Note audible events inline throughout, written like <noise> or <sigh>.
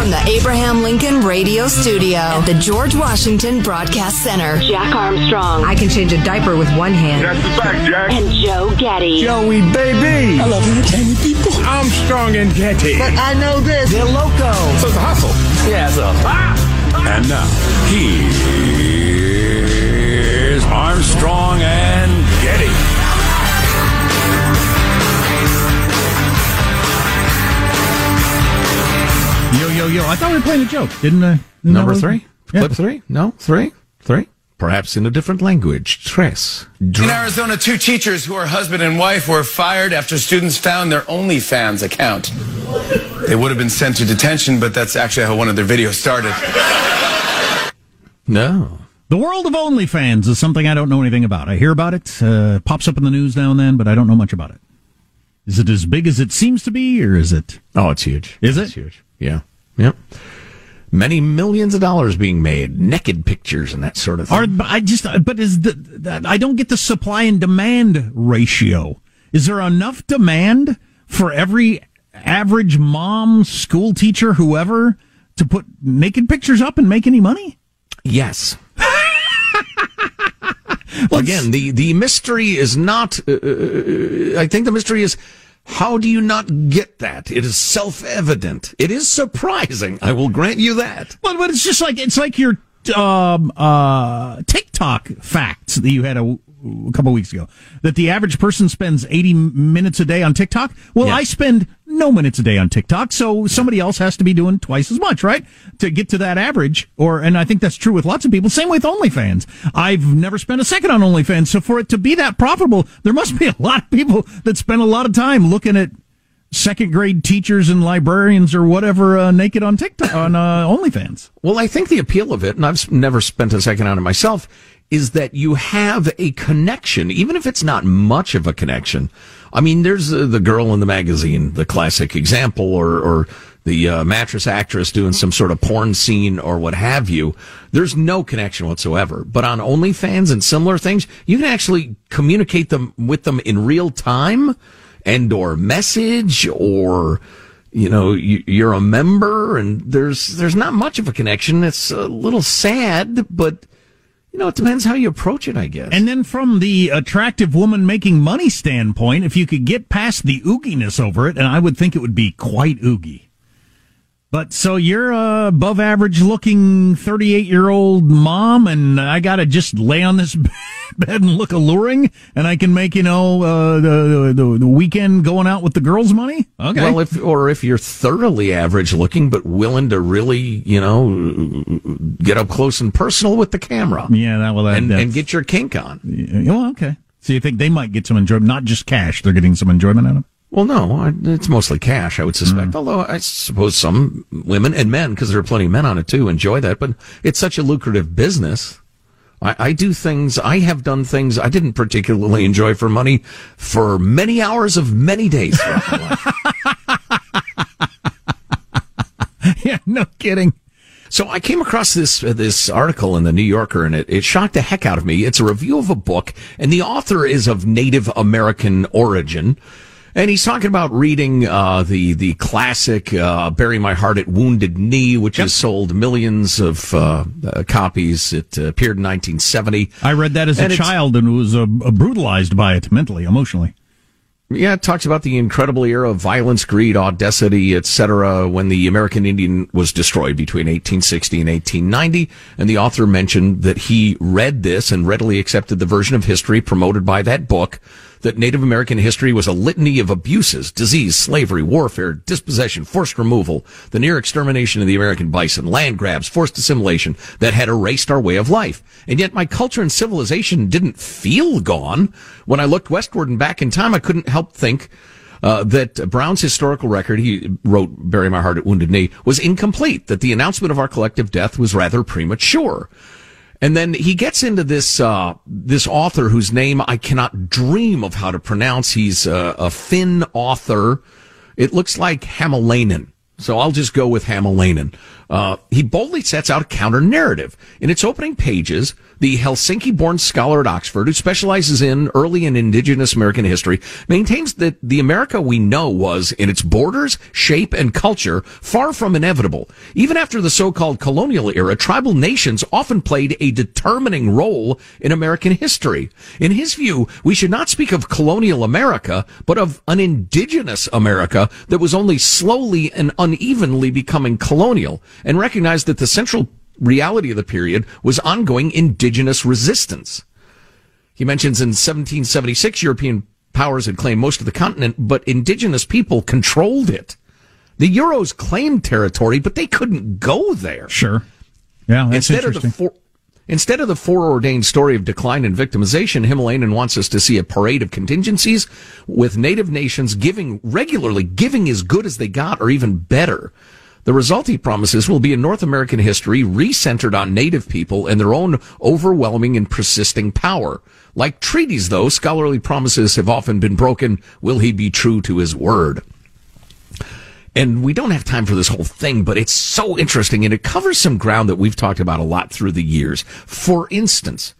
From the Abraham Lincoln Radio Studio at the George Washington Broadcast Center, Jack Armstrong. I can change a diaper with one hand. That's the fact, Jack. And Joe Getty. Joey, baby. I love entertaining people. Armstrong and Getty. But I know this. They're loco. So it's a hustle. Yeah, so. Ah! And now, here's Armstrong and Yo, yo, yo. I thought we were playing a joke. Didn't I? didn't Number three? Yeah. Clip three? No? Three? Three? Perhaps in a different language. Tres. In Arizona, two teachers who are husband and wife were fired after students found their OnlyFans account. They would have been sent to detention, but that's actually how one of their videos started. No. The world of OnlyFans is something I don't know anything about. I hear about it, uh, pops up in the news now and then, but I don't know much about it. Is it as big as it seems to be, or is it? Oh, it's huge. Is it? It's huge. Yeah. Yep. Many millions of dollars being made, naked pictures and that sort of thing. But I just, but is the I don't get the supply and demand ratio. Is there enough demand for every average mom, school teacher, whoever, to put naked pictures up and make any money? Yes. <laughs> Again, the, the mystery is not, uh, uh, I think the mystery is how do you not get that? It is self evident. It is surprising. I will grant you that. But but it's just like it's like your um, uh, TikTok facts that you had a, a couple weeks ago that the average person spends 80 minutes a day on TikTok. Well, Yeah. I spend no minutes a day on TikTok, so somebody else has to be doing twice as much, right? To get to that average. Or and I think that's true with lots of people. Same with OnlyFans. I've never spent a second on OnlyFans, so for it to be that profitable, there must be a lot of people that spend a lot of time looking at second grade teachers and librarians or whatever uh, naked on TikTok on uh, OnlyFans. Well, I think the appeal of it, and I've never spent a second on it myself, is that you have a connection, even if it's not much of a connection. I mean, there's uh, the girl in the magazine, the classic example, or, or the uh, mattress actress doing some sort of porn scene or what have you. There's no connection whatsoever. But on OnlyFans and similar things, you can actually communicate them with them in real time and or message or you know you, you're a member and there's there's not much of a connection it's a little sad but you know it depends how you approach it i guess And then from the attractive woman making money standpoint, if you could get past the ooginess over it, and I would think it would be quite oogie. But so you're a above average looking 38 year old mom, and I got to just lay on this <laughs> bed and look alluring, and I can make, you know, uh, the, the, the weekend going out with the girls money? Okay. Well, if, or if you're thoroughly average looking, but willing to really, you know, get up close and personal with the camera. Yeah, that will, that, and, and get your kink on. Yeah, well, okay. So you think they might get some enjoyment, not just cash, they're getting some enjoyment out of it? Well, no, it's mostly cash, I would suspect. Mm. Although I suppose some women and men, because there are plenty of men on it too, enjoy that. But it's such a lucrative business. I, I, do things, I have done things I didn't particularly enjoy for money for many hours of many days. <laughs> yeah, no kidding. So I came across this uh, this article in the New Yorker, and it, it shocked the heck out of me. It's a review of a book, and the author is of Native American origin. And he's talking about reading uh, the the classic uh, "Bury My Heart at Wounded Knee," which yep. has sold millions of uh, uh copies. It uh, appeared in 1970. I read that as and a child and was uh, brutalized by it mentally, emotionally. Yeah, it talks about the incredible era of violence, greed, audacity, etc. when the American Indian was destroyed between 1860 and 1890. And the author mentioned that he read this and readily accepted the version of history promoted by that book that Native American history was a litany of abuses, disease, slavery, warfare, dispossession, forced removal, the near extermination of the American bison, land grabs, forced assimilation that had erased our way of life. And yet my culture and civilization didn't feel gone. When I looked westward and back in time, I couldn't help think uh, that Brown's historical record, he wrote Bury My Heart at Wounded Knee, was incomplete, that the announcement of our collective death was rather premature. And then he gets into this uh, this author whose name I cannot dream of how to pronounce. He's a, a Finn author. It looks like Hämäläinen. So I'll just go with Hämäläinen. Uh, he boldly sets out a counter narrative. In its opening pages, the Helsinki born scholar at Oxford, who specializes in early and indigenous American history, maintains that the America we know was, in its borders, shape, and culture, far from inevitable. Even after the so-called colonial era, tribal nations often played a determining role in American history. In his view, we should not speak of colonial America, but of an indigenous America that was only slowly and unevenly becoming colonial and recognized that the central reality of the period was ongoing indigenous resistance. He mentions in 1776, European powers had claimed most of the continent, but indigenous people controlled it. The Euros claimed territory, but they couldn't go there. Sure. Yeah, that's instead interesting. Of the instead of the foreordained story of decline and victimization, Hämäläinen wants us to see a parade of contingencies with native nations giving regularly, giving as good as they got or even better. The result, he promises, will be a North American history recentered on native people and their own overwhelming and persisting power. Like treaties, though, scholarly promises have often been broken. Will he be true to his word? And we don't have time for this whole thing, but it's so interesting and it covers some ground that we've talked about a lot through the years. For instance,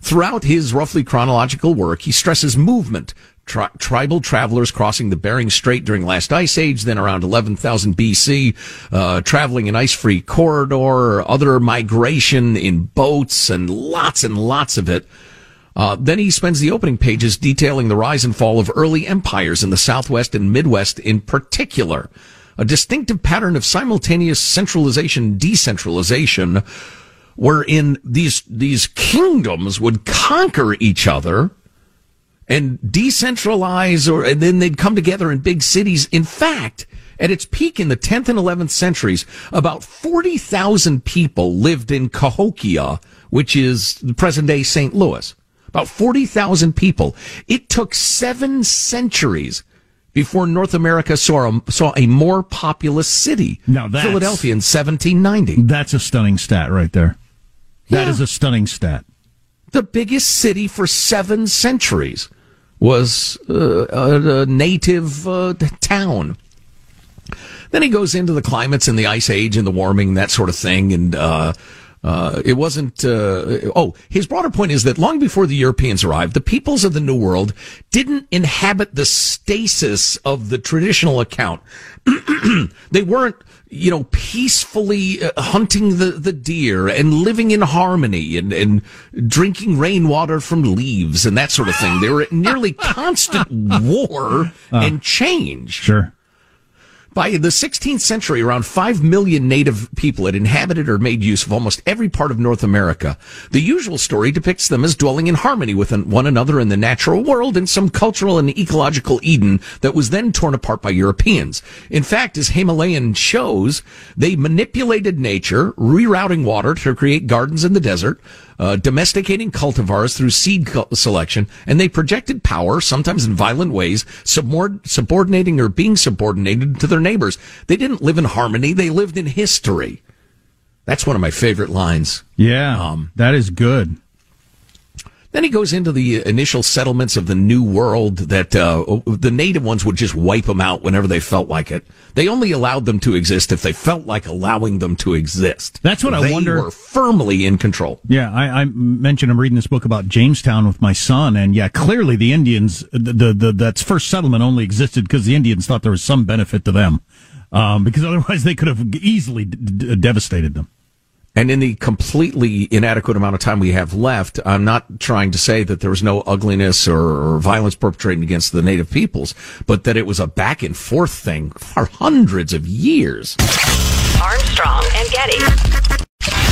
throughout his roughly chronological work, he stresses movement, tri- tribal travelers crossing the Bering Strait during last ice age, then around 11,000 BC, uh, traveling an ice-free corridor, other migration in boats, and lots and lots of it. Uh, then he spends the opening pages detailing the rise and fall of early empires in the Southwest and Midwest in particular. A distinctive pattern of simultaneous centralization, decentralization, wherein these, these kingdoms would conquer each other and decentralize or and then they'd come together in big cities. In fact, at its peak in the 10th and 11th centuries, about 40,000 people lived in Cahokia, which is the present day St. Louis. About 40,000 people. It took seven centuries before North America saw a, saw a more populous city. Now Philadelphia in 1790. That's a stunning stat right there. That yeah. is a stunning stat. The biggest city for seven centuries was uh, a, a, native uh, town. Then he goes into the climates and the ice age and the warming, that sort of thing. And uh, uh it wasn't. Uh, oh, his broader point is that long before the Europeans arrived, the peoples of the New World didn't inhabit the stasis of the traditional account. <clears throat> they weren't you know, peacefully uh, hunting the, the deer and living in harmony and, and drinking rainwater from leaves and that sort of thing. They were at nearly constant <laughs> war uh, and change. Sure. By the 16th century, around 5 million native people had inhabited or made use of almost every part of North America. The usual story depicts them as dwelling in harmony with one another in the natural world in some cultural and ecological Eden that was then torn apart by Europeans. In fact, as Hämäläinen shows, they manipulated nature, rerouting water to create gardens in the desert, uh, domesticating cultivars through seed selection, and they projected power, sometimes in violent ways, subordinating or being subordinated to their neighbors. They didn't live in harmony, they lived in history. That's one of my favorite lines. Yeah, um, that is good. Then he goes into the initial settlements of the New World that uh, the native ones would just wipe them out whenever they felt like it. They only allowed them to exist if they felt like allowing them to exist. That's what they I wonder. They were firmly in control. Yeah, I, I, mentioned I'm reading this book about Jamestown with my son, and yeah, clearly the Indians, the, the, the that first settlement only existed because the Indians thought there was some benefit to them, um, because <laughs> otherwise they could have easily d- d- devastated them. And in the completely inadequate amount of time we have left, I'm not trying to say that there was no ugliness or, or, violence perpetrated against the native peoples, but that it was a back and forth thing for hundreds of years. Armstrong and Getty.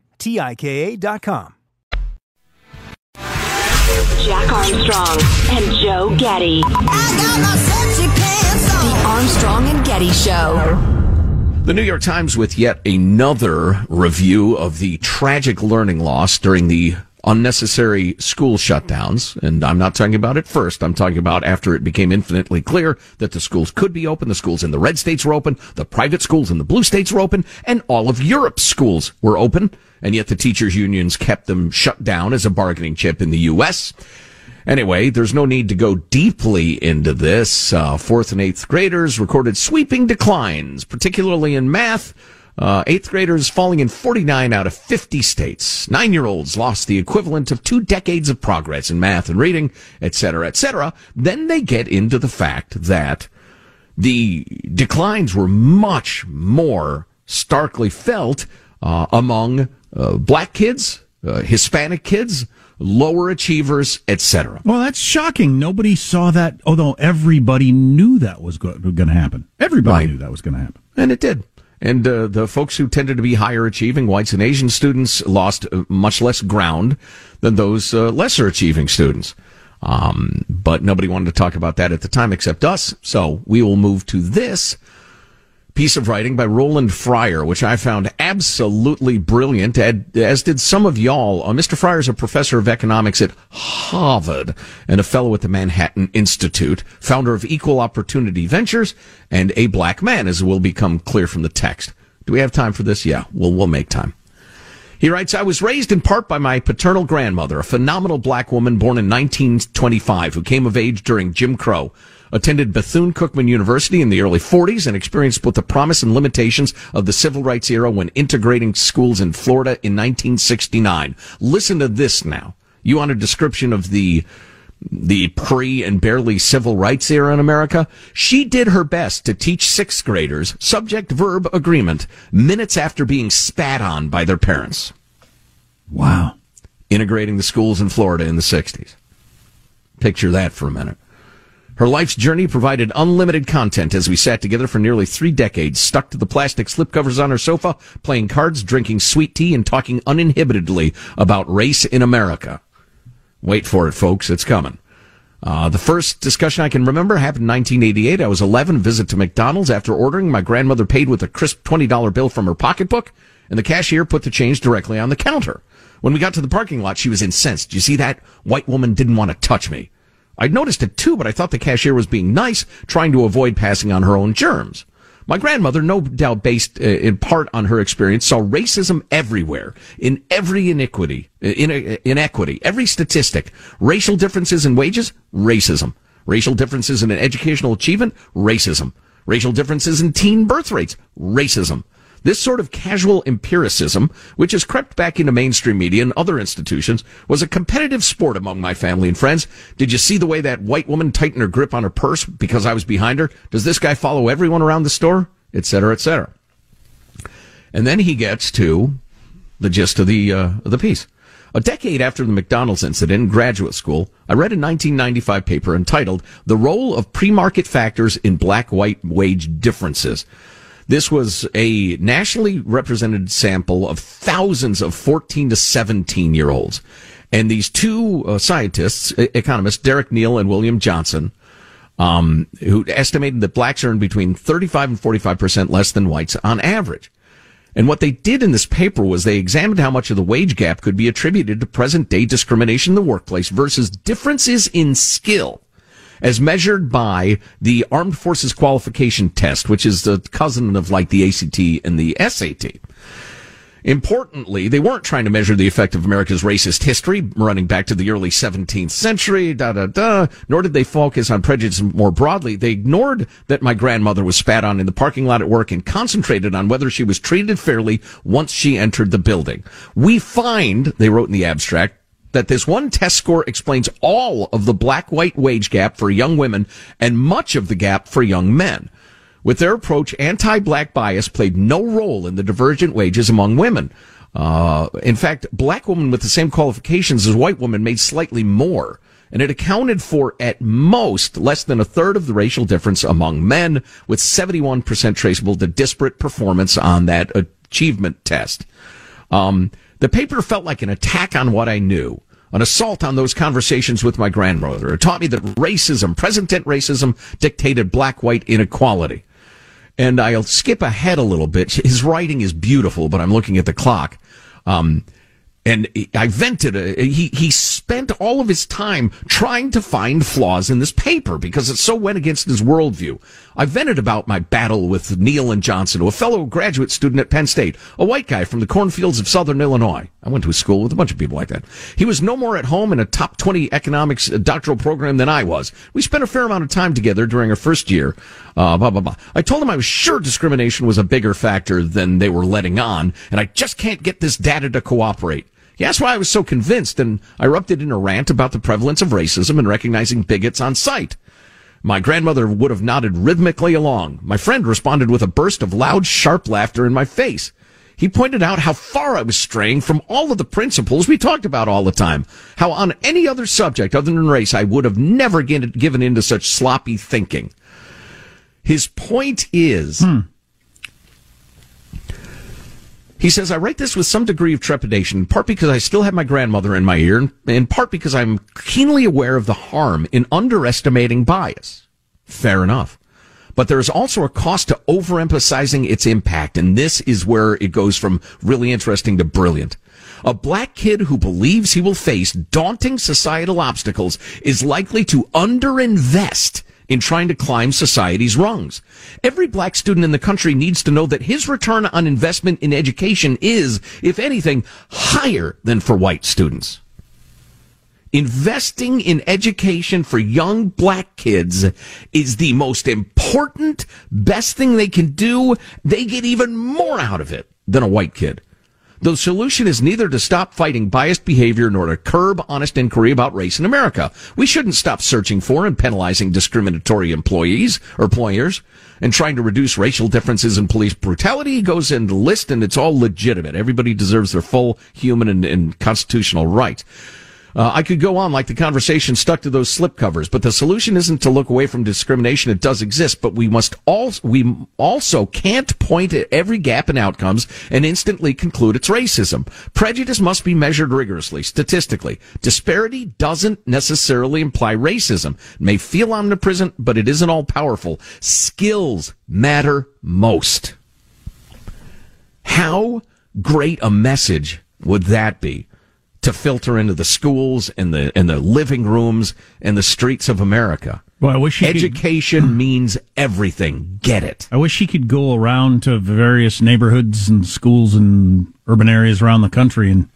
T I K A.com. Jack Armstrong and Joe Getty. The Armstrong and Getty Show. The New York Times with yet another review of the tragic learning loss during the unnecessary school shutdowns. And I'm not talking about it first. I'm talking about after it became infinitely clear that the schools could be open. The schools in the red states were open. The private schools in the blue states were open and all of Europe's schools were open. And yet the teachers unions kept them shut down as a bargaining chip in the U.S. Anyway, there's no need to go deeply into this. Uh, fourth and eighth graders recorded sweeping declines, particularly in math. Uh, eighth graders falling in 49 out of 50 states. Nine year olds lost the equivalent of two decades of progress in math and reading, etc., etc. Then they get into the fact that the declines were much more starkly felt uh, among uh, black kids, uh, Hispanic kids, lower achievers, etc. Well, that's shocking. Nobody saw that, although everybody knew that was going to happen. Everybody right. knew that was going to happen. And it did. And uh, the folks who tended to be higher achieving, whites and Asian students, lost uh, much less ground than those uh, lesser achieving students. Um, but nobody wanted to talk about that at the time except us. So we will move to this piece of writing by Roland Fryer, which I found absolutely brilliant, as did some of y'all. Uh, Mr. Fryer is a professor of economics at Harvard and a fellow at the Manhattan Institute, founder of Equal Opportunity Ventures, and a black man, as will become clear from the text. Do we have time for this? Yeah, we'll, we'll make time. He writes, I was raised in part by my paternal grandmother, a phenomenal black woman born in 1925 who came of age during Jim Crow attended Bethune Cookman University in the early 40s and experienced both the promise and limitations of the civil rights era when integrating schools in Florida in 1969. Listen to this now. You want a description of the the pre and barely civil rights era in America, she did her best to teach sixth graders subject verb agreement minutes after being spat on by their parents. Wow. Integrating the schools in Florida in the 60s. Picture that for a minute. Her life's journey provided unlimited content as we sat together for nearly three decades, stuck to the plastic slipcovers on her sofa, playing cards, drinking sweet tea, and talking uninhibitedly about race in America. Wait for it, folks. It's coming. Uh, the first discussion I can remember happened in 1988. I was 11, visit to McDonald's. After ordering, my grandmother paid with a crisp $20 bill from her pocketbook, and the cashier put the change directly on the counter. When we got to the parking lot, she was incensed. You see that? White woman didn't want to touch me. I'd noticed it too, but I thought the cashier was being nice, trying to avoid passing on her own germs. My grandmother, no doubt based uh, in part on her experience, saw racism everywhere, in every iniquity, in, uh, inequity, every statistic. Racial differences in wages, racism. Racial differences in educational achievement, racism. Racial differences in teen birth rates, racism. This sort of casual empiricism, which has crept back into mainstream media and other institutions, was a competitive sport among my family and friends. Did you see the way that white woman tightened her grip on her purse because I was behind her? Does this guy follow everyone around the store? Et cetera, et cetera. And then he gets to the gist of the, uh, of the piece. A decade after the McDonald's incident in graduate school, I read a 1995 paper entitled The Role of Pre-Market Factors in Black-White Wage Differences. This was a nationally represented sample of thousands of 14 to 17 year olds. And these two uh, scientists, economists, Derek Neal and William Johnson, um, who estimated that blacks earn between 35 and 45% less than whites on average. And what they did in this paper was they examined how much of the wage gap could be attributed to present day discrimination in the workplace versus differences in skill as measured by the Armed Forces Qualification Test, which is the cousin of like the ACT and the SAT. Importantly, they weren't trying to measure the effect of America's racist history running back to the early 17th century, da da da, nor did they focus on prejudice more broadly. They ignored that my grandmother was spat on in the parking lot at work and concentrated on whether she was treated fairly once she entered the building. We find, they wrote in the abstract, that this one test score explains all of the black white wage gap for young women and much of the gap for young men. With their approach, anti black bias played no role in the divergent wages among women. Uh, in fact, black women with the same qualifications as white women made slightly more. And it accounted for at most less than a third of the racial difference among men, with 71% traceable to disparate performance on that achievement test. Um, the paper felt like an attack on what I knew, an assault on those conversations with my grandmother. It taught me that racism, present tense racism, dictated black white inequality. And I'll skip ahead a little bit. His writing is beautiful, but I'm looking at the clock. Um, and I vented. A, he he spent all of his time trying to find flaws in this paper because it so went against his worldview. I vented about my battle with Neal and Johnson, a fellow graduate student at Penn State, a white guy from the cornfields of Southern Illinois. I went to a school with a bunch of people like that. He was no more at home in a top twenty economics doctoral program than I was. We spent a fair amount of time together during our first year. Uh, blah blah blah. I told him I was sure discrimination was a bigger factor than they were letting on, and I just can't get this data to cooperate. Asked why I was so convinced, and I erupted in a rant about the prevalence of racism and recognizing bigots on sight. My grandmother would have nodded rhythmically along. My friend responded with a burst of loud, sharp laughter in my face. He pointed out how far I was straying from all of the principles we talked about all the time. How on any other subject other than race, I would have never given into such sloppy thinking. His point is, hmm. He says, I write this with some degree of trepidation, in part because I still have my grandmother in my ear, in part because I'm keenly aware of the harm in underestimating bias. Fair enough. But there's also a cost to overemphasizing its impact, and this is where it goes from really interesting to brilliant. A black kid who believes he will face daunting societal obstacles is likely to underinvest in trying to climb society's rungs. Every black student in the country needs to know that his return on investment in education is, if anything, higher than for white students. Investing in education for young black kids is the most important, best thing they can do. They get even more out of it than a white kid. The solution is neither to stop fighting biased behavior nor to curb honest inquiry about race in America. We shouldn't stop searching for and penalizing discriminatory employees or employers and trying to reduce racial differences in police brutality goes in the list and it's all legitimate. Everybody deserves their full human and, and constitutional rights. Uh, I could go on like the conversation stuck to those slipcovers, but the solution isn't to look away from discrimination. It does exist, but we must also, we also can't point at every gap in outcomes and instantly conclude it's racism. Prejudice must be measured rigorously, statistically. Disparity doesn't necessarily imply racism. It may feel omnipresent, but it isn't all powerful. Skills matter most. How great a message would that be? To filter into the schools and the and the living rooms and the streets of America. Well, I wish education could, <clears throat> means everything. Get it? I wish he could go around to various neighborhoods and schools and urban areas around the country and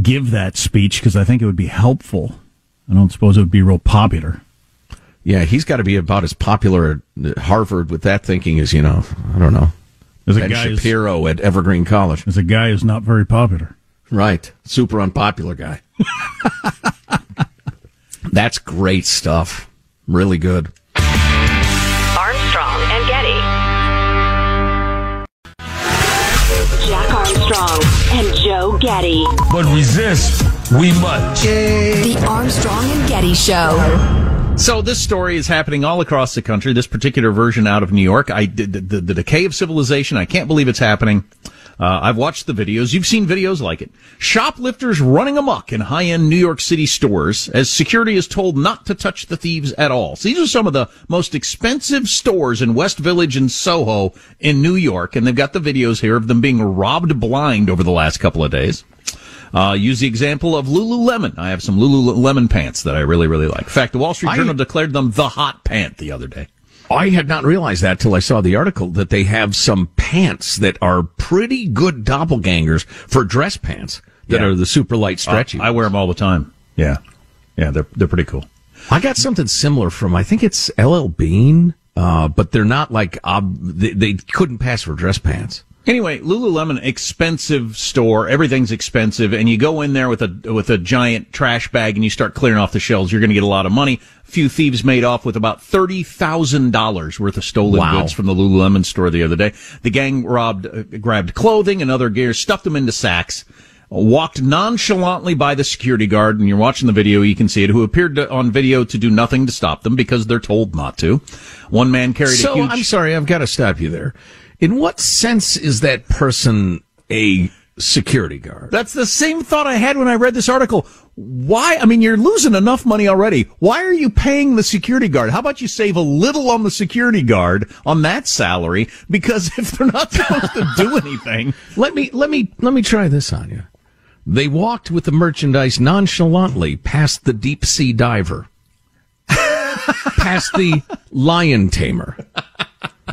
give that speech because I think it would be helpful. I don't suppose it would be real popular. Yeah, he's got to be about as popular at Harvard with that thinking as you know. I don't know. As a ben guy Shapiro at Evergreen College. As a guy who's not very popular. Right. Super unpopular guy. <laughs> That's great stuff. Really good. Armstrong and Getty. Jack Armstrong and Joe Getty. But resist, we must. The Armstrong and Getty Show. So this story is happening all across the country. This particular version out of New York. I did the, the, the decay of civilization. I can't believe it's happening. Uh, I've watched the videos. You've seen videos like it. Shoplifters running amok in high-end New York City stores as security is told not to touch the thieves at all. So these are some of the most expensive stores in West Village and Soho in New York, and they've got the videos here of them being robbed blind over the last couple of days. Uh, use the example of Lululemon. I have some Lululemon pants that I really, really like. In fact, the Wall Street Journal declared them the hot pant the other day. I had not realized that till I saw the article that they have some pants that are pretty good doppelgangers for dress pants that yeah. are the super light stretchy. Uh, I wear them all the time. Yeah. Yeah, they're they're pretty cool. I got something similar from I think it's LL Bean, uh, but they're not like ob- they, they couldn't pass for dress pants. Anyway, Lululemon expensive store. Everything's expensive, and you go in there with a with a giant trash bag and you start clearing off the shelves. You're going to get a lot of money. A few thieves made off with about thirty thousand dollars worth of stolen wow. goods from the Lululemon store the other day. The gang robbed, uh, grabbed clothing and other gear, stuffed them into sacks. Walked nonchalantly by the security guard, and you're watching the video, you can see it, who appeared to, on video to do nothing to stop them because they're told not to. One man carried so, a huge. I'm sorry, I've got to stop you there. In what sense is that person a security guard? That's the same thought I had when I read this article. Why? I mean, you're losing enough money already. Why are you paying the security guard? How about you save a little on the security guard on that salary? Because <laughs> if they're not supposed to do anything, let me, let me, let me try this on you. They walked with the merchandise nonchalantly past the deep sea diver, past the lion tamer,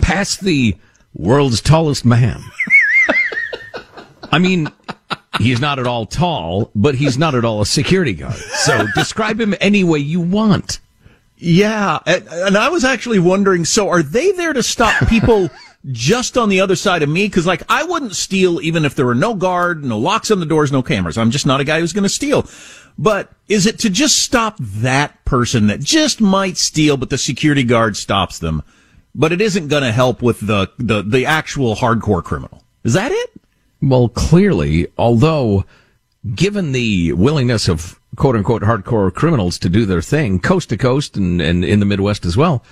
past the world's tallest man. I mean, he's not at all tall, but he's not at all a security guard. So describe him any way you want. Yeah, and, I was actually wondering. So, are they there to stop people just on the other side of me? Because, like, I wouldn't steal even if there were no guard, no locks on the doors, no cameras. I'm just not a guy who's going to steal. But is it to just stop that person that just might steal, but the security guard stops them? But it isn't going to help with the, the, the actual hardcore criminal. Is that it? Well, clearly, although given the willingness of quote unquote hardcore criminals to do their thing coast to coast and, and in the Midwest as well,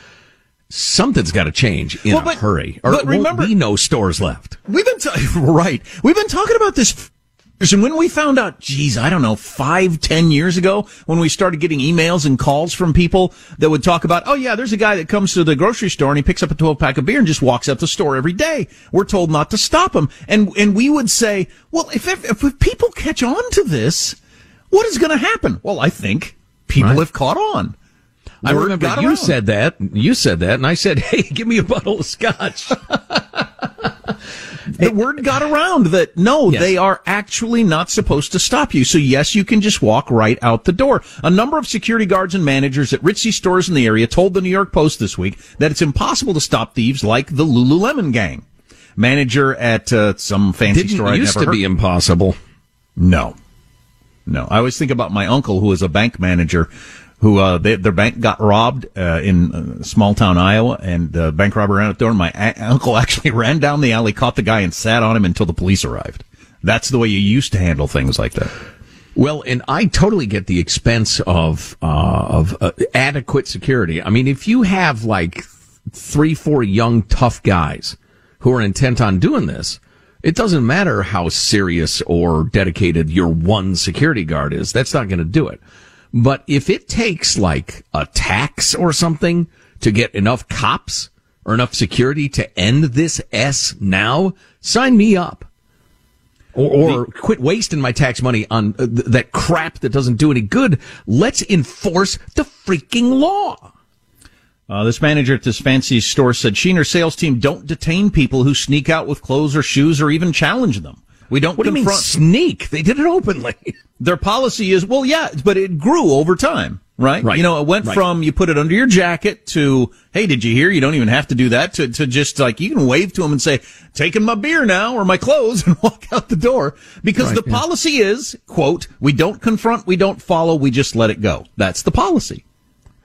something's got to change in well, but, a hurry. Or but remember, be no stores left. We've been, t- <laughs> right. We've been talking about this And when we found out, geez, I don't know, five, ten years ago, when we started getting emails and calls from people that would talk about, oh yeah, there's a guy that comes to the grocery store and he picks up a 12 pack of beer and just walks out the store every day. We're told not to stop him. And, and we would say, well, if, if, if people catch on to this, what is going to happen? Well, I think people right. have caught on. I remember you around. said that. You said that, and I said, <laughs> "Hey, give me a bottle of scotch." <laughs> the word got around that no, yes. they are actually not supposed to stop you. So yes, you can just walk right out the door. A number of security guards and managers at Ritzy stores in the area told the New York Post this week that it's impossible to stop thieves like the Lululemon gang. Manager at uh, some fancy Didn't store. Used to heard. be impossible. No, no. I always think about my uncle who was a bank manager who uh, they, their bank got robbed uh, in uh, small town Iowa, and the bank robber ran out the door. And my a- uncle <laughs> actually ran down the alley, caught the guy, and sat on him until the police arrived. That's the way you used to handle things like that. Well, and I totally get the expense of uh, of uh, adequate security. I mean, if you have like three, four young tough guys who are intent on doing this, it doesn't matter how serious or dedicated your one security guard is. That's not going to do it. But if it takes like a tax or something to get enough cops or enough security to end this S now, sign me up. Or, or the, quit wasting my tax money on uh, th- that crap that doesn't do any good. Let's enforce the freaking law. Uh, this manager at this fancy store said she and her sales team don't detain people who sneak out with clothes or shoes or even challenge them. We don't what confront. Do you mean sneak. They did it openly. <laughs> Their policy is, well, yeah, but it grew over time, right? Right. You know, it went right. from you put it under your jacket to, hey, did you hear? You don't even have to do that to, to just like, you can wave to them and say, taking my beer now or my clothes <laughs> and walk out the door because right, the yeah. policy is, quote, we don't confront, we don't follow, we just let it go. That's the policy.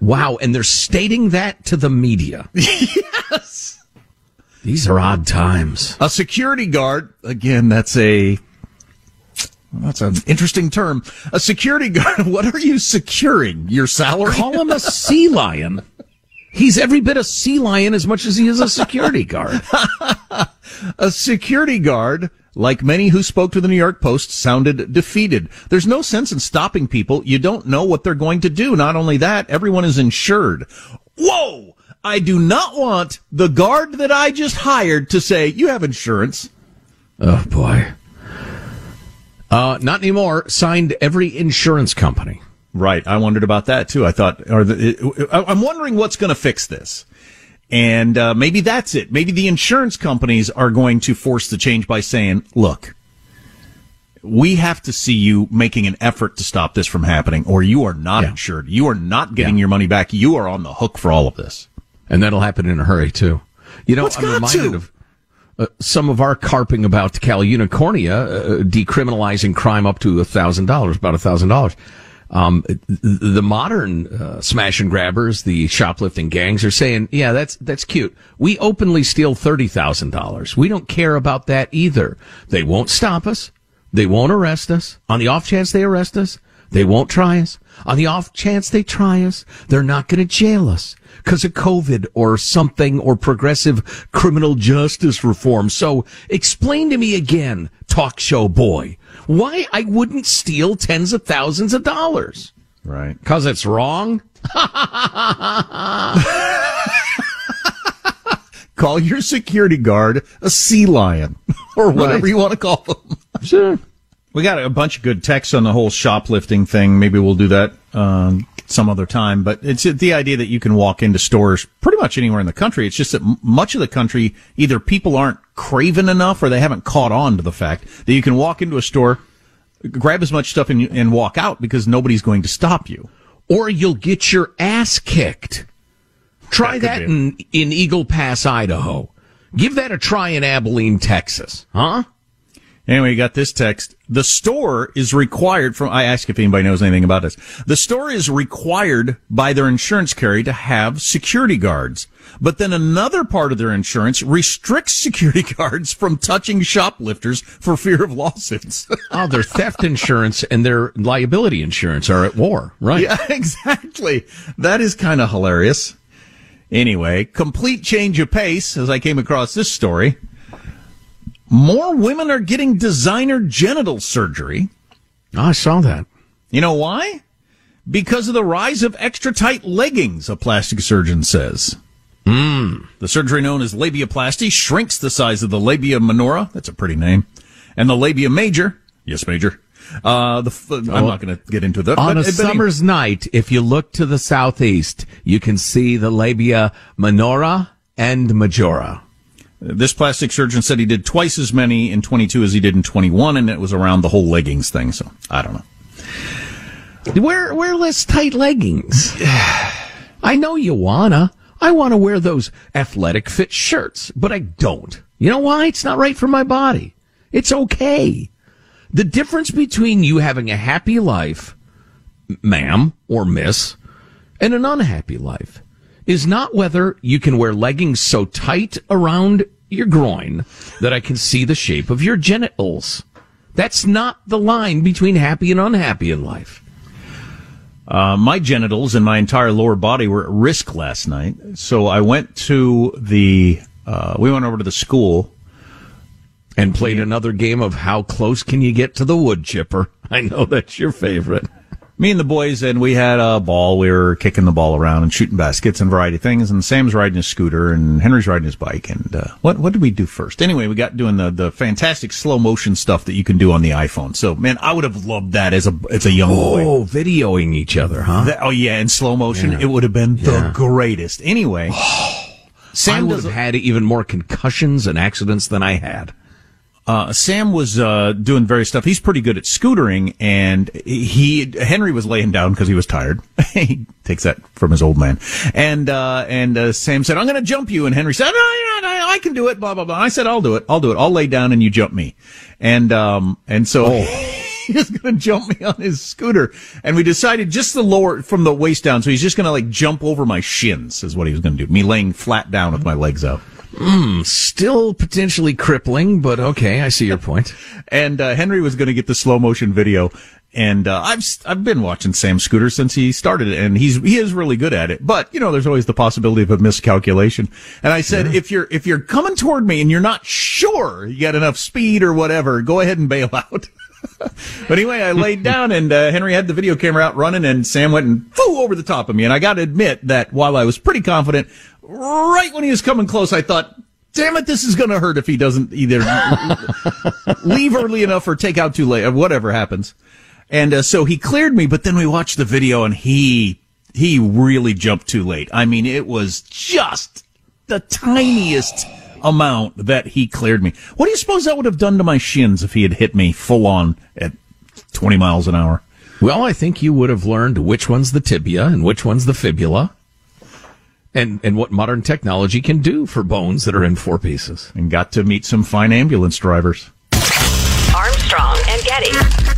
Wow. And they're stating that to the media. <laughs> These are odd times. A security guard, again, that's a that's an interesting term. A security guard. <laughs> What are you securing? Your salary? Call him a sea lion. He's every bit a sea lion as much as he is a security guard. <laughs> a security guard, like many who spoke to the New York Post, sounded defeated. There's no sense in stopping people. You don't know what they're going to do. Not only that, everyone is insured. Whoa! I do not want the guard that I just hired to say, you have insurance. Oh boy. Uh, not anymore. Signed every insurance company. Right. I wondered about that too. I thought, or the, I'm wondering what's going to fix this. And uh, maybe that's it. Maybe the insurance companies are going to force the change by saying, look, we have to see you making an effort to stop this from happening, or you are not yeah. insured. You are not getting yeah. your money back. You are on the hook for all of this. And that'll happen in a hurry, too. You know, What's I'm reminded to? of uh, some of our carping about Cal Unicornia uh, decriminalizing crime up to a thousand dollars, about a thousand dollars. Um, the modern uh, smash and grabbers, the shoplifting gangs are saying, yeah, that's, that's cute. We openly steal $30,000. We don't care about that either. They won't stop us. They won't arrest us. On the off chance they arrest us, they won't try us. On the off chance they try us, they're not going to jail us because of COVID or something or progressive criminal justice reform. So explain to me again, talk show boy, why I wouldn't steal tens of thousands of dollars. Right. Because it's wrong? <laughs> call your security guard a sea lion <laughs> or whatever right. you want to call them. Sure. We got a bunch of good texts on the whole shoplifting thing. Maybe we'll do that um, some other time. But it's the idea that you can walk into stores pretty much anywhere in the country. It's just that much of the country, either people aren't craven enough or they haven't caught on to the fact that you can walk into a store, grab as much stuff and, and walk out because nobody's going to stop you. Or you'll get your ass kicked. Try that, that in, in Eagle Pass, Idaho. Give that a try in Abilene, Texas. Huh? Anyway, you got this text. The store is required from, I ask if anybody knows anything about this. The store is required by their insurance carrier to have security guards. But then another part of their insurance restricts security <laughs> guards from touching shoplifters for fear of lawsuits. <laughs> oh, their theft insurance and their liability insurance are at war, right? Yeah, <laughs> exactly. That is kind of hilarious. Anyway, complete change of pace as I came across this story. More women are getting designer genital surgery. Oh, I saw that. You know why? Because of the rise of extra tight leggings, a plastic surgeon says. Mm. The surgery known as labiaplasty shrinks the size of the labia minora. That's a pretty name. And the labia major. Yes, major. Uh, the, I'm not going to get into that. On but- a but summer's night, if you look to the southeast, you can see the labia minora and majora. This plastic surgeon said he did twice as many in 22 as he did in 21, and it was around the whole leggings thing. So I don't know. Wear wear less tight leggings. <sighs> I know you wanna. I want to wear those athletic fit shirts, but I don't. You know why? It's not right for my body. It's okay. The difference between you having a happy life, ma'am or miss, and an unhappy life is not whether you can wear leggings so tight around your groin that I can see the shape of your genitals. That's not the line between happy and unhappy in life. Uh, my genitals and my entire lower body were at risk last night. So I went to the, uh, we went over to the school. And played another game of how close can you get to the wood chipper? <laughs> I know that's your favorite. Me and the boys, and we had a ball. We were kicking the ball around and shooting baskets and variety of things. And Sam's riding his scooter, and Henry's riding his bike. And uh, what what did we do first? Anyway, we got doing the the fantastic slow motion stuff that you can do on the iPhone. So man, I would have loved that as a as a young boy. Oh, videoing each other, huh? That- oh yeah, in slow motion, Yeah. it would have been Yeah. the greatest. Anyway, <sighs> Sam I would have had even more concussions and accidents than I had. Uh, Sam was uh, doing various stuff. He's pretty good at scootering, and he Henry was laying down because he was tired. <laughs> he takes that from his old man. And uh, and uh, Sam said, "I'm going to jump you," and Henry said, "No, you're not. I, I can do it." Blah blah blah. I said, "I'll do it. I'll do it. I'll lay down and you jump me." And um and so. <laughs> He was going to jump me on his scooter, and we decided just the lower from the waist down. So he's just going to like jump over my shins, is what he was going to do. Me laying flat down with my legs out. Mm, still potentially crippling, but okay, I see your point. <laughs> and uh, Henry was going to get the slow motion video. And uh, I've I've been watching Sam Scooter since he started it, and he's he is really good at it. But you know, there's always the possibility of a miscalculation. And I said, if you're if you're coming toward me and you're not sure you got enough speed or whatever, go ahead and bail out. <laughs> but anyway, I laid <laughs> down, and uh, Henry had the video camera out running, and Sam went and flew over the top of me. And I got to admit that while I was pretty confident, right when he was coming close, I thought, damn it, this is going to hurt if he doesn't either <laughs> leave early enough or take out too late, or whatever happens. And uh, so he cleared me, but then we watched the video and he he really jumped too late. I mean, it was just the tiniest amount that he cleared me. What do you suppose that would have done to my shins if he had hit me full on at 20 miles an hour? Well, I think you would have learned which one's the tibia and which one's the fibula. And, and what modern technology can do for bones that are in four pieces. And got to meet some fine ambulance drivers. Armstrong and Getty.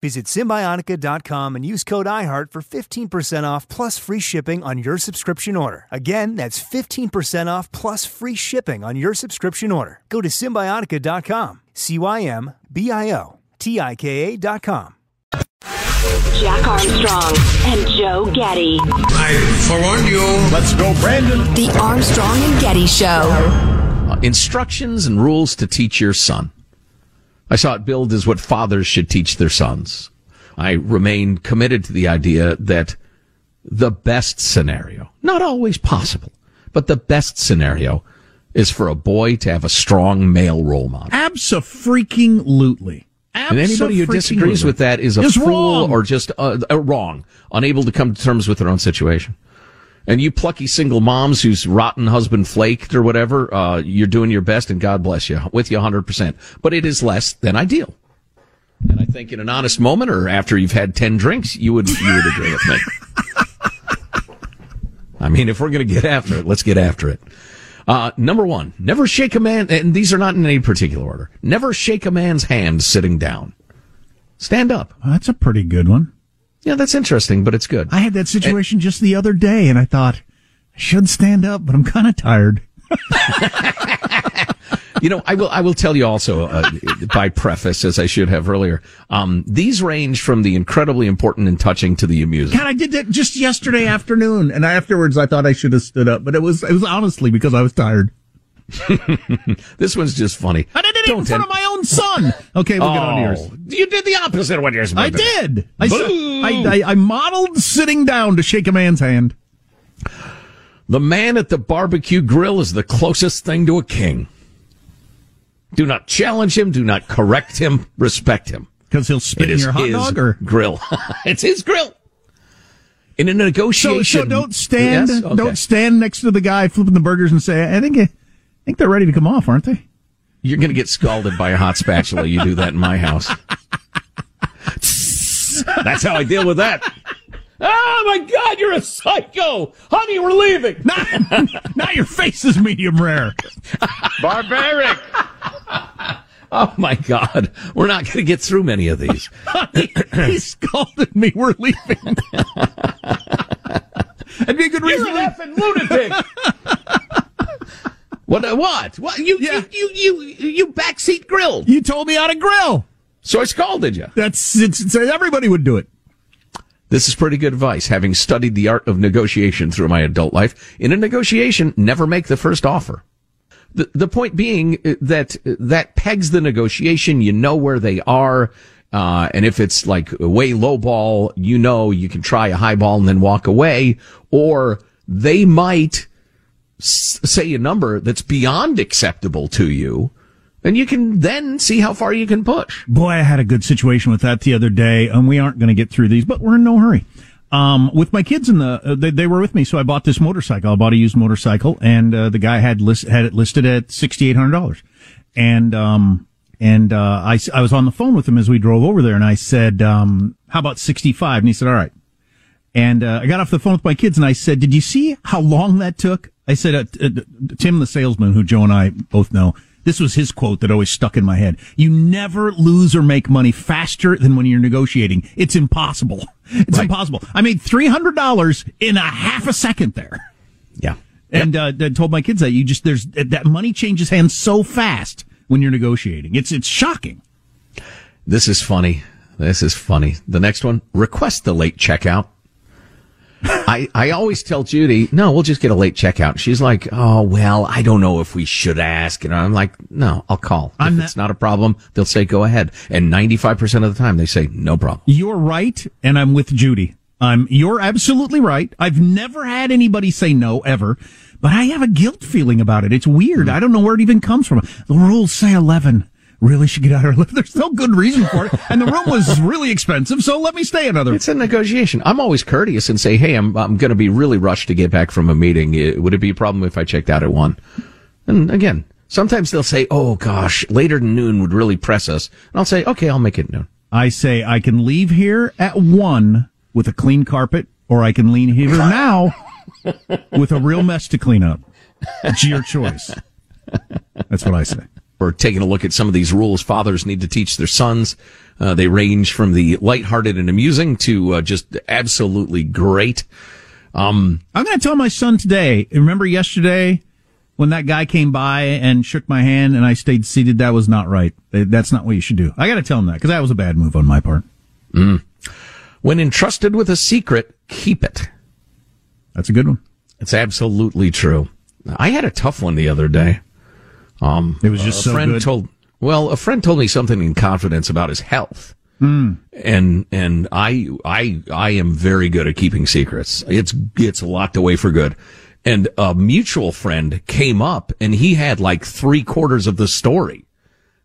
Visit Cymbiotika.com and use code IHEART for 15% off plus free shipping on your subscription order. Again, that's 15% off plus free shipping on your subscription order. Go to Cymbiotika.com. C Y M B I O. T-I-K-A.com. Jack Armstrong and Joe Getty. I forewarned you. Let's go, Brandon. The Armstrong and Getty Show. Uh, instructions and rules to teach your son. I saw it billed as what fathers should teach their sons. I remain committed to the idea that the best scenario, not always possible, but the best scenario is for a boy to have a strong male role model. Abso-freaking-lutely. And anybody who disagrees with that is a Is fool wrong. or just uh, uh, wrong, unable to come to terms with their own situation. And you plucky single moms whose rotten husband flaked or whatever, uh, you're doing your best and God bless you, with you 100%. But it is less than ideal. And I think in an honest moment or after you've had 10 drinks, you would, you would agree with me. <laughs> I mean, if we're going to get after it, let's get after it. Uh, number one, never shake a man, and these are not in any particular order. Never shake a man's hand sitting down. Stand up. That's a pretty good one. Yeah, that's interesting, but it's good. I had that situation just the other day, and I thought I should stand up, but I'm kind of tired. <laughs> You know, I will. I will tell you also uh, by preface, as I should have earlier. Um, these range from the incredibly important and touching to the amusing. God, I did that just yesterday afternoon, and afterwards I thought I should have stood up, but it was it was honestly because I was tired. <laughs> this one's just funny. I did it in front of my own son. Okay, we'll get on to oh, yours. Oh, You did the opposite of what you're supposed I to did. I! I, I, I modeled sitting down to shake a man's hand. The man at the barbecue grill is the closest thing to a king. Do not challenge him. Do not correct him. Respect him. Because he'll spit It in your hot his dog, or grill. <laughs> it's his grill. In a negotiation. so don't stand Yes? Okay. don't stand next to the guy flipping the burgers and say, I think think they're ready to come off, aren't they? You're going to get scalded by a hot spatula. You do that in my house. That's how I deal with that. Oh my God, you're a psycho. Honey, we're leaving. <laughs> Now, now your face is medium rare. Barbaric. Oh my God. We're not going to get through many of these. he, he scolded me. We're leaving. <laughs> That'd be a good reason. You're an effing lunatic. <laughs> what? uh, What? What? You, Yeah. you, you, you, you backseat grilled. You told me how to grill. So I scalded you. That's it's, it's everybody would do it. This is pretty good advice. Having studied the art of negotiation through my adult life, in a negotiation, never make the first offer. The, the point being uh, that uh, that pegs the negotiation. You know where they are. Uh, and if it's like way low ball, you know you can try a high ball and then walk away. Or they might say a number that's beyond acceptable to you. And you can then see how far you can push. Boy, I had a good situation with that the other day, and we aren't going to get through these, but we're in no hurry. Um, with my kids in the, uh, they, they were with me, so I bought this motorcycle. I bought a used motorcycle, and uh, the guy had list, had it listed at sixty eight hundred dollars, and um, and uh, I I was on the phone with him as we drove over there, and I said, um, "How about 65? And he said, "All right." And uh, I got off the phone with my kids, and I said, "Did you see how long that took?" I said, uh, uh, "Tim, the salesman, who Joe and I both know." This was his quote that always stuck in my head. You never lose or make money faster than when you're negotiating. It's impossible. <laughs> It's Right. impossible. I made $300 in a half a second there. Yeah. And, uh, I told my kids that you just, there's, that money changes hands so fast when you're negotiating. It's, it's shocking. This is funny. This is funny. The next one, request the late checkout. <laughs> I, I always tell Judy, no, we'll just get a late checkout. She's like, oh, well, I don't know if we should ask. And I'm like, no, I'll call. I'm if not- it's not a problem, they'll say go ahead. And 95% of the time they say no problem. You're right, and I'm with Judy. Um, you're absolutely right. I've never had anybody say no ever, but I have a guilt feeling about it. It's weird. I don't know where it even comes from. The rules say 11. Really should get out of 11. <laughs> There's no good reason for it. And the room was really expensive, so let me stay another. It's a negotiation. I'm always courteous and say, hey, I'm, I'm going to be really rushed to get back from a meeting. Would it be a problem if I checked out at one? And again, sometimes they'll say, oh gosh, later than noon would really press us. And I'll say, okay, I'll make it noon. I say I can leave here at one with a clean carpet, or I can leave here <laughs> now with a real mess to clean up. It's your choice. That's what I say. We're taking a look at some of these rules fathers need to teach their sons. Uh, they range from the lighthearted and amusing to uh, just absolutely great. Um, I'm going to tell my son today. Remember yesterday when that guy came by and shook my hand and I stayed seated? That was not right. That's not what you should do. I got to tell him that because that was a bad move on my part. Mm. When entrusted with a secret, keep it. That's a good one. It's absolutely true. I had a tough one the other day. Um, it was just a so friend good. told. Well, a friend told me something in confidence about his health, mm. and and I I I am very good at keeping secrets. It's it's locked away for good. And a mutual friend came up, and he had like three quarters of the story,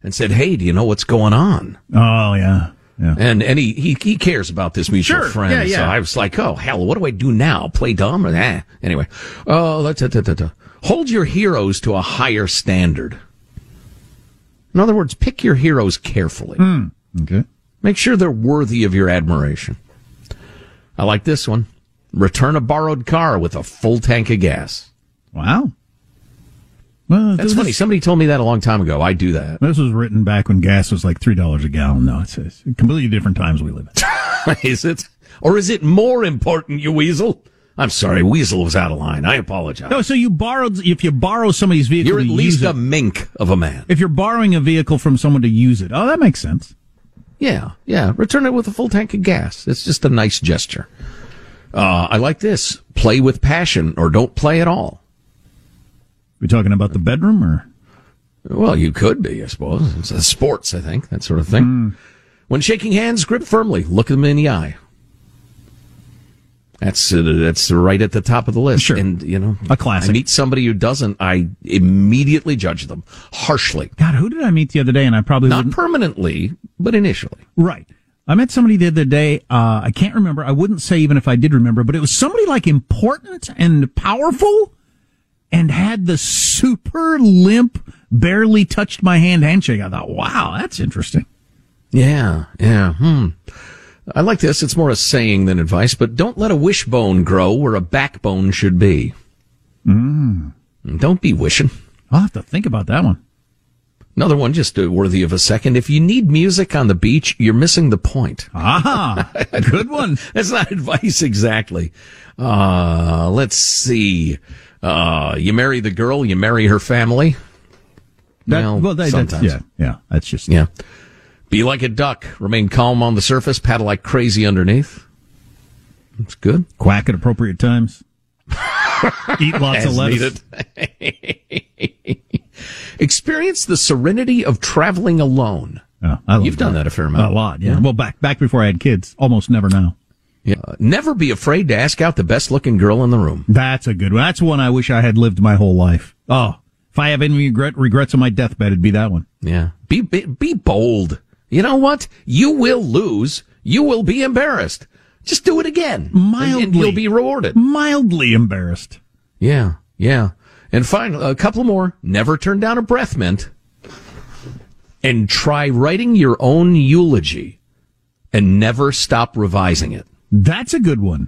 and said, "Hey, do you know what's going on?" Oh yeah. Yeah. And and he, he he cares about this mutual Sure. friend. Yeah, yeah. So I was like, oh hell, what do I do now? Play dumb or that? Anyway, oh, let's uh, uh, uh, hold your heroes to a higher standard. In other words, pick your heroes carefully. Mm. Okay. Make sure they're worthy of your admiration. I like this one. Return a borrowed car with a full tank of gas. Wow. Well, That's funny. Somebody told me that a long time ago. I do that. This was written back when gas was like three dollars a gallon. No, it's, it's completely different times we live in. <laughs> is it? Or is it more important, you weasel? I'm sorry, Weasel was out of line. I apologize. No, so you borrowed. If you borrow somebody's vehicle, You're at least a it, mink of a man. if you're borrowing a vehicle from someone to use it. Oh, that makes sense. Yeah, yeah. Return it with a full tank of gas. It's just a nice gesture. Uh, I like this. Play with passion or don't play at all. We talking about the bedroom or? Well, you could be, I suppose. It's a sports, I think, that sort of thing. Mm. When shaking hands, grip firmly. Look them in the eye. That's uh, that's right at the top of the list. Sure. And you know, A classic. I meet somebody who doesn't, I immediately judge them harshly. God, who did I meet the other day? And I probably Not wouldn't- permanently, but initially. Right. I met somebody the other day. Uh, I can't remember. I wouldn't say even if I did remember, but it was somebody like important and powerful and had the super limp, barely touched my hand handshake. I thought, wow, that's interesting. Yeah, yeah. Hmm. I like this. It's more a saying than advice, but don't let a wishbone grow where a backbone should be. Mm. Don't be wishing. I'll have to think about that one. Another one just uh, worthy of a second. If you need music on the beach, you're missing the point. Ah, good one. <laughs> That's not advice exactly. Uh, let's see. Uh, you marry the girl, you marry her family. That, well, that, that's, sometimes. yeah, yeah, that's just, Yeah. Be like a duck. Remain calm on the surface. Paddle like crazy underneath. That's good. quack at appropriate times. <laughs> Eat lots of lettuce. <laughs> Experience the serenity of traveling alone. Oh, I love You've done that a fair amount. A lot, yeah. Well, back back before I had kids, almost never now. Yeah. Uh, never be afraid to ask out the best looking girl in the room. That's a good one. That's one I wish I had lived my whole life. Oh, if I have any regret, regrets on my deathbed, it'd be that one. Yeah. Be, be, be bold. You know what? You will lose. You will be embarrassed. Just do it again. and- Mildly. And you'll be rewarded. Mildly embarrassed. Yeah. Yeah. And finally, a couple more. Never turn down a breath mint. And try writing your own eulogy and never stop revising it. That's a good one.